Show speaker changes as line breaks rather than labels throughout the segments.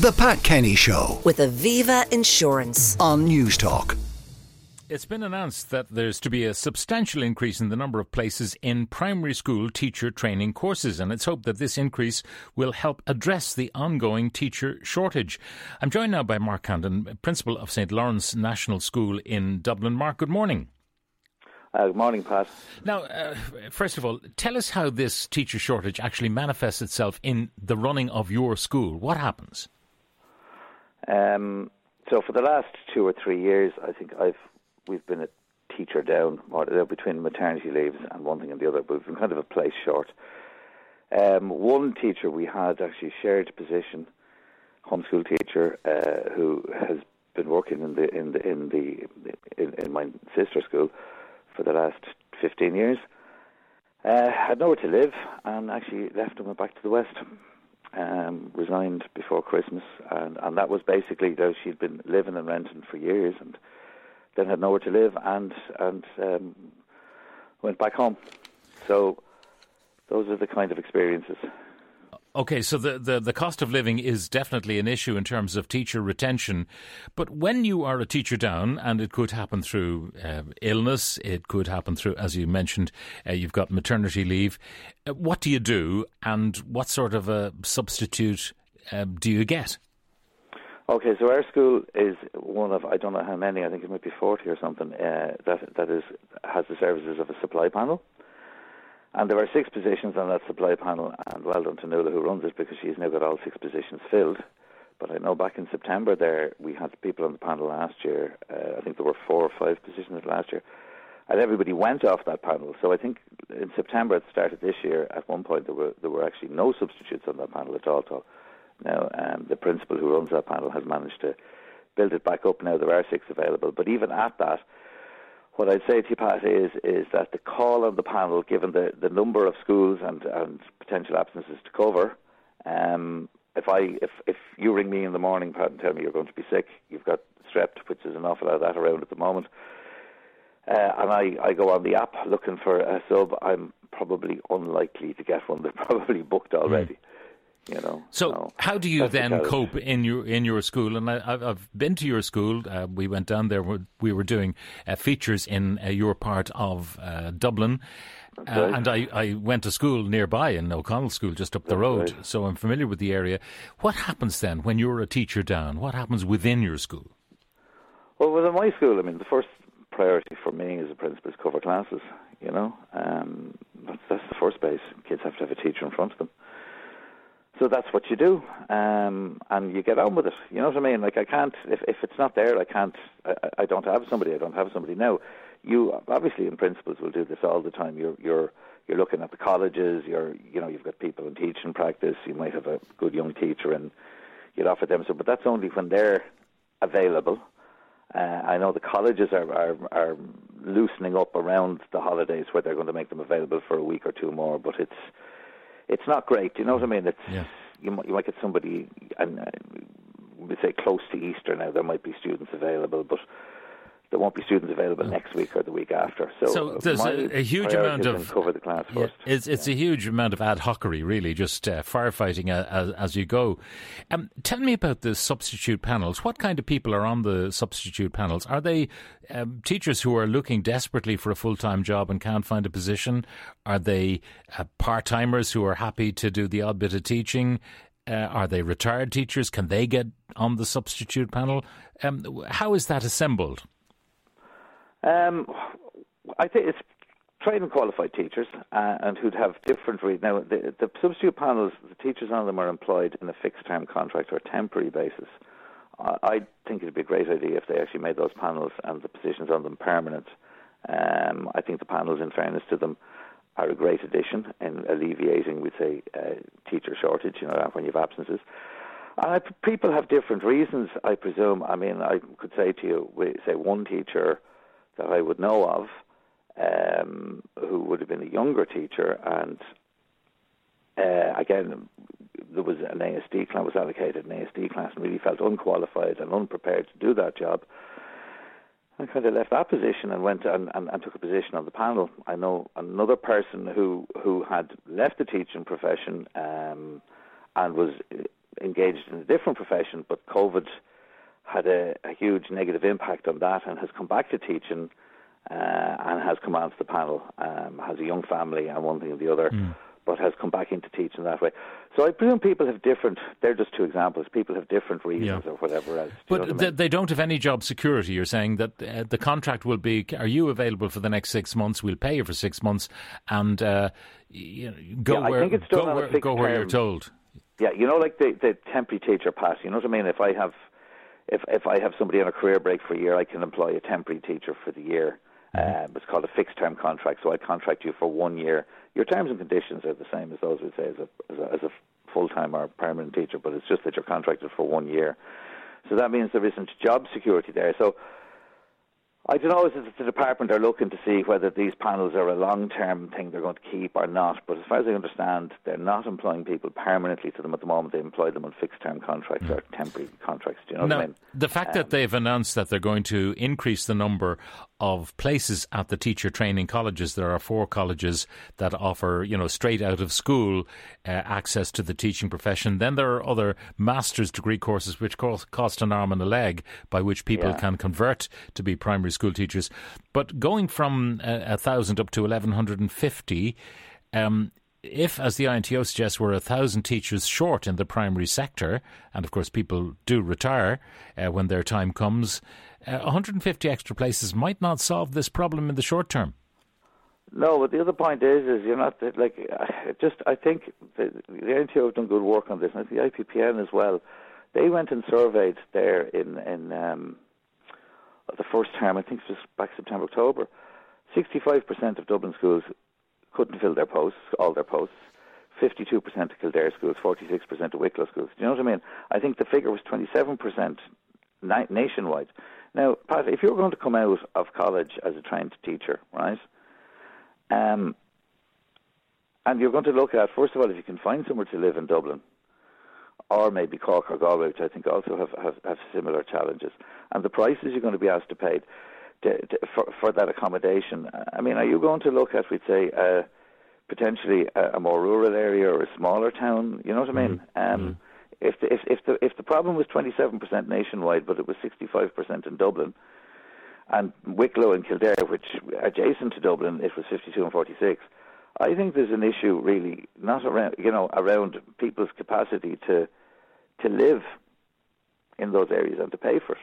The Pat Kenny Show
with Aviva Insurance.
on Newstalk.
It's been announced that there's to be a substantial increase in the number of places in primary school teacher training courses, and it's hoped that this increase will help address the ongoing teacher shortage. I'm joined now by Mark Candon, Principal of St Laurence National School in Dublin. Mark, good morning.
Uh, good morning, Pat.
Now, uh, first of all, tell us how this teacher shortage actually manifests itself in the running of your school. What happens?
Um, so for the last two or three years, I think I've we've been a teacher down or, uh, between maternity leaves and one thing and the other, but we've been kind of a place short. Um, one teacher we had actually shared a position, homeschool teacher, uh, who has been working in the in the in the in, in my sister's school for the last fifteen years. Uh, had nowhere to live and actually left and went back to the west. Um, resigned before Christmas, and, and that was basically though she'd been living and renting for years, and then had nowhere to live, and and um, went back home. So those are the kind of experiences.
Okay, so the, the, the cost of living is definitely an issue in terms of teacher retention. But when you are a teacher down, and it could happen through uh, illness, it could happen through, as you mentioned, uh, you've got maternity leave. Uh, what do you do, and what sort of a substitute uh, do you get?
Okay, so our school is one of I don't know how many. I think it might be forty or something. Uh, that that is has the services of a supply panel. And there are six positions on that supply panel, and well done to Nuala who runs it because she's now got all six positions filled. But I know back in September there we had people on the panel last year. Uh, I think there were four or five positions last year, and everybody went off that panel. So I think in September at the start of this year, at one point there were there were actually no substitutes on that panel at all. So now um, the principal who runs that panel has managed to build it back up. Now there are six available, but even at that what I'd say to you, Pat, is is that the call on the panel, given the, the number of schools and, and potential absences to cover, um, if I if if you ring me in the morning, Pat, and tell me you're going to be sick, you've got strep, which is an awful lot of that around at the moment, uh, and I, I go on the app looking for a sub, I'm probably unlikely to get one. They're probably booked already. Mm. You know,
so, so how do you then the cope in your in your school? And I, have been to your school. Uh, we went down there. We were doing uh, features in uh, your part of uh, Dublin, uh, and I, I went to school nearby in O'Connell School, just up the That's road. Right. So I'm familiar with the area. What happens then when you're a teacher down? What happens within your school?
Well, within my school, I mean, the first priority for me as a principal is cover classes. You know, um, that's, that's the first base. Kids have to have a teacher in front of them so that's what you do, um, and you get on with it. You know what I mean? Like I can't if if it's not there, I can't. I, I don't have somebody. I don't have somebody now. You obviously in principles will do this all the time. You're you're you're looking at the colleges. You're you know you've got people in teaching practice. You might have a good young teacher and you'd offer them so, but that's only when they're available. Uh, I know the colleges are, are are loosening up around the holidays where they're going to make them available for a week or two more, but it's it's not great. You know what I mean? It's
yeah.
you might you might get somebody and uh, we say close to Easter now. There might be students available, but there won't be students available next week or the week after. So,
so there's a, a, huge amount of
cover the class first.
It's, it's yeah. a huge amount of ad hocery, really, just uh, firefighting as, as, you go. Um, tell me about the substitute panels. What kind of people are on the substitute panels? Are they um, teachers who are looking desperately for a full time job and can't find a position? Are they uh, part timers who are happy to do the odd bit of teaching? Uh, are they retired teachers? Can they get on the substitute panel? Um, how is that assembled?
Um, I think it's trained and qualified teachers uh, and who'd have different re- now the, the substitute panels the teachers on them are employed in a fixed term contract or a temporary basis. Uh, I think it'd be a great idea if they actually made those panels and the positions on them permanent. Um, I think the panels in fairness to them are a great addition in alleviating we'd say uh, teacher shortage you know when you have absences. Uh, people have different reasons I presume. I mean I could say to you we say one teacher that I would know of um, who would have been a younger teacher, and uh, again, there was an ASD class was allocated an ASD class, and really felt unqualified and unprepared to do that job. I kind of left that position and went and, and, and took a position on the panel. I know another person who who had left the teaching profession um, and was engaged in a different profession, but COVID had a, a huge negative impact on that and has come back to teaching uh, and has come onto the panel. Um, has a young family and one thing and the other. Mm but has come back into teaching that way. So I presume people have different. They're just two examples. People have different reasons yeah. or whatever else.
But
I mean?
they don't have any job security. You're saying that uh, the contract will be: Are you available for the next six months? We'll pay you for six months, and uh, you know, go
yeah,
where
go
where, go where you're told.
Yeah, you know, like the the temporary teacher pass. You know what I mean? If I have if if I have somebody on a career break for a year, I can employ a temporary teacher for the year. Mm-hmm. Um, it's called a fixed term contract. So I contract you for one year your terms and conditions are the same as those we'd say as a, as a, as a full time or permanent teacher, but it's just that you're contracted for one year. So that means there isn't job security there. So I don't know if the department are looking to see whether these panels are a long-term thing they're going to keep or not. But as far as I understand, they're not employing people permanently to them at the moment. They employ them on fixed-term contracts mm. or temporary contracts. Do you know
now,
what I mean?
The fact um, that they've announced that they're going to increase the number of places at the teacher training colleges. There are four colleges that offer, you know, straight out of school uh, access to the teaching profession. Then there are other master's degree courses which cost, cost an arm and a leg, by which people
yeah.
can convert to be primary school teachers. But going from uh, a thousand up to eleven hundred and fifty. Um, if, as the INTO suggests, we're a thousand teachers short in the primary sector, and of course people do retire uh, when their time comes, uh, 150 extra places might not solve this problem in the short term.
No, but the other point is, is you're not like just. I think the, the have done good work on this, and the IPPN as well. They went and surveyed there in in um, the first term. I think it was back September October. Sixty-five percent of Dublin schools couldn't fill their posts, all their posts. 52% of Kildare schools, 46% of Wicklow schools. Do you know what I mean? I think the figure was 27% nationwide. Now, Pat, if you're going to come out of college as a trained teacher, right, um, and you're going to look at, first of all, if you can find somewhere to live in Dublin, or maybe Cork or Galway, which I think also have, have, have similar challenges, and the prices you're going to be asked to pay to, to, for, for that accommodation, I mean, are you going to look at, we'd say, uh, potentially a, a, more rural area or a smaller town? You know what I mean? Mm. Um, mm if the, if, if the if the problem was 27% nationwide, but it was 65% in Dublin, and Wicklow and Kildare, which adjacent to Dublin, it was 52 and 46. I think there's an issue really not around you know around people's capacity to to live in those areas and to pay for it.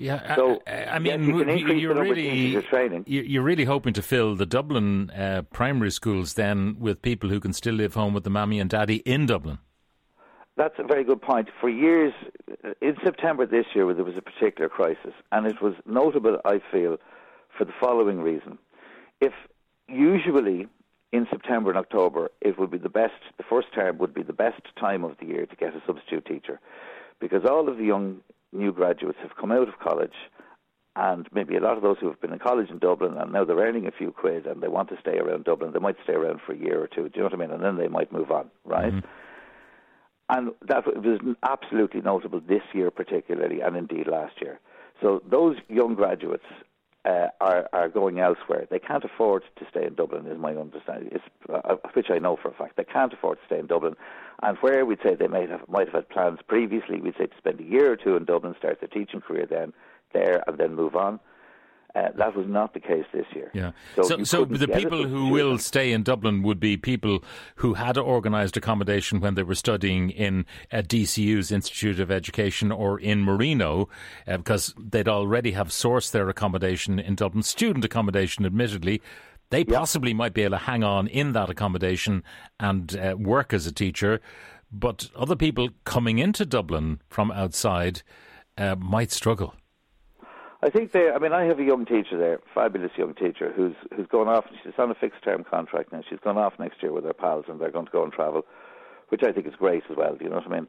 Yeah, so, I, I mean,
yes, you
you're really you're really hoping to fill the Dublin uh, primary schools then with people who can still live home with the mammy and daddy in Dublin.
That's a very good point. For years, in September this year, there was a particular crisis, and it was notable, I feel, for the following reason. If usually in September and October, it would be the best, the first term would be the best time of the year to get a substitute teacher, because all of the young new graduates have come out of college, and maybe a lot of those who have been in college in Dublin and now they're earning a few quid and they want to stay around Dublin, they might stay around for a year or two. Do you know what I mean? And then they might move on, right? Mm-hmm. And that was absolutely notable this year, particularly, and indeed last year. So those young graduates uh, are are going elsewhere. They can't afford to stay in Dublin, is my understanding. Uh, which I know for a fact. They can't afford to stay in Dublin, and where we'd say they might have might have had plans previously, we'd say to spend a year or two in Dublin, start their teaching career then there, and then move on. Uh, that was not the case this year.
Yeah. So, so, so the people who will stay in Dublin would be people who had organised accommodation when they were studying in uh, DCU's Institute of Education or in Marino, uh, because they'd already have sourced their accommodation in Dublin, student accommodation, admittedly. They possibly might be able to hang on in that accommodation and uh, work as a teacher, but other people coming into Dublin from outside uh, might struggle.
I think they. I mean, I have a young teacher there, fabulous young teacher, who's who's going off. She's on a fixed term contract now. She's gone off next year with her pals, and they're going to go and travel, which I think is great as well. Do you know what I mean?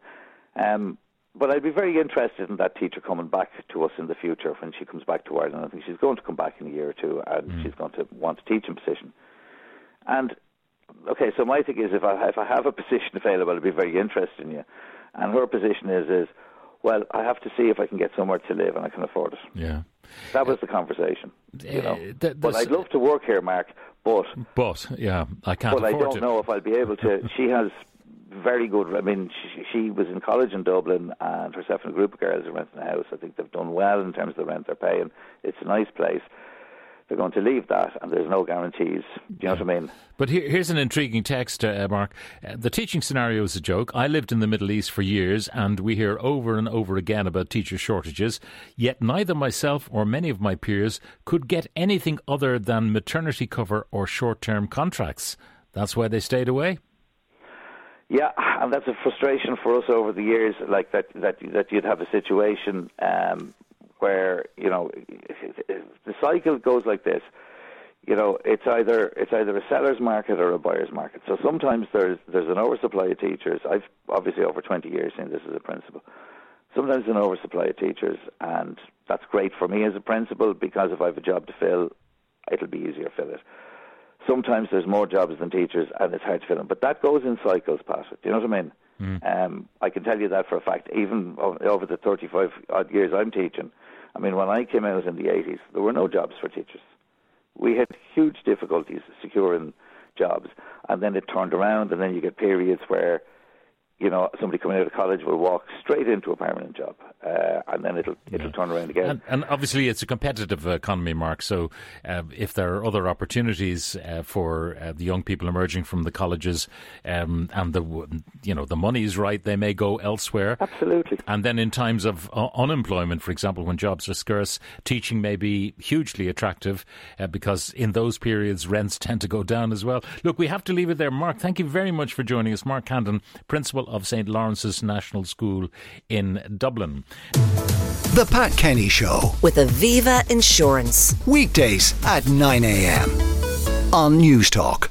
Um, but I'd be very interested in that teacher coming back to us in the future when she comes back to Ireland. I think she's going to come back in a year or two, and mm. she's going to want a teaching position. And okay, so my thing is, if I if I have a position available, I'd be very interested in you. And her position is is well, I have to see if I can get somewhere to live and I can afford it.
Yeah.
That was the conversation. You know? Uh, th- but I'd love to work here, Mark, but.
But, yeah, I can't
But I don't
to.
know if I'll be able to. she has very good. I mean, she, she was in college in Dublin, and herself and a group of girls are renting a house. I think they've done well in terms of the rent they're paying. It's a nice place they're going to leave that, and there's no guarantees. Do you know what I mean?
But here, here's an intriguing text, uh, Mark. Uh, the teaching scenario is a joke. I lived in the Middle East for years, and we hear over and over again about teacher shortages. Yet neither myself or many of my peers could get anything other than maternity cover or short-term contracts. That's why they stayed away.
Yeah, and that's a frustration for us over the years, like that that that you'd have a situation um, where you know cycle goes like this. You know, it's either it's either a seller's market or a buyer's market. So sometimes there's there's an oversupply of teachers. I've obviously over 20 years seen this as a principal. Sometimes an oversupply of teachers, and that's great for me as a principal because if I have a job to fill, it'll be easier to fill it. Sometimes there's more jobs than teachers, and it's hard to fill them. But that goes in cycles, Pat. Do you know what I mean? Mm. Um, I can tell you that for a fact. Even over the 35 odd years I'm teaching, I mean, when I came out in the 80s, there were no jobs for teachers. We had huge difficulties securing jobs, and then it turned around, and then you get periods where you know, somebody coming out of college will walk straight into a permanent job, uh, and then it'll it'll yeah. turn around again.
And, and, obviously, it's a competitive economy, Mark. So, uh, if there are other opportunities uh, for uh, the young people emerging from the colleges, um, and the you know the money is right, they may go elsewhere.
Absolutely.
And then, in times of uh, unemployment, for example, when jobs are scarce, teaching may be hugely attractive uh, because in those periods rents tend to go down as well. Look, we have to leave it there, Mark. Thank you very much for joining us, Mark Candon, principal of St Laurence's National School in Dublin.
The Pat Kenny Show
with Aviva Insurance.
Weekdays at 9 a.m. on Newstalk.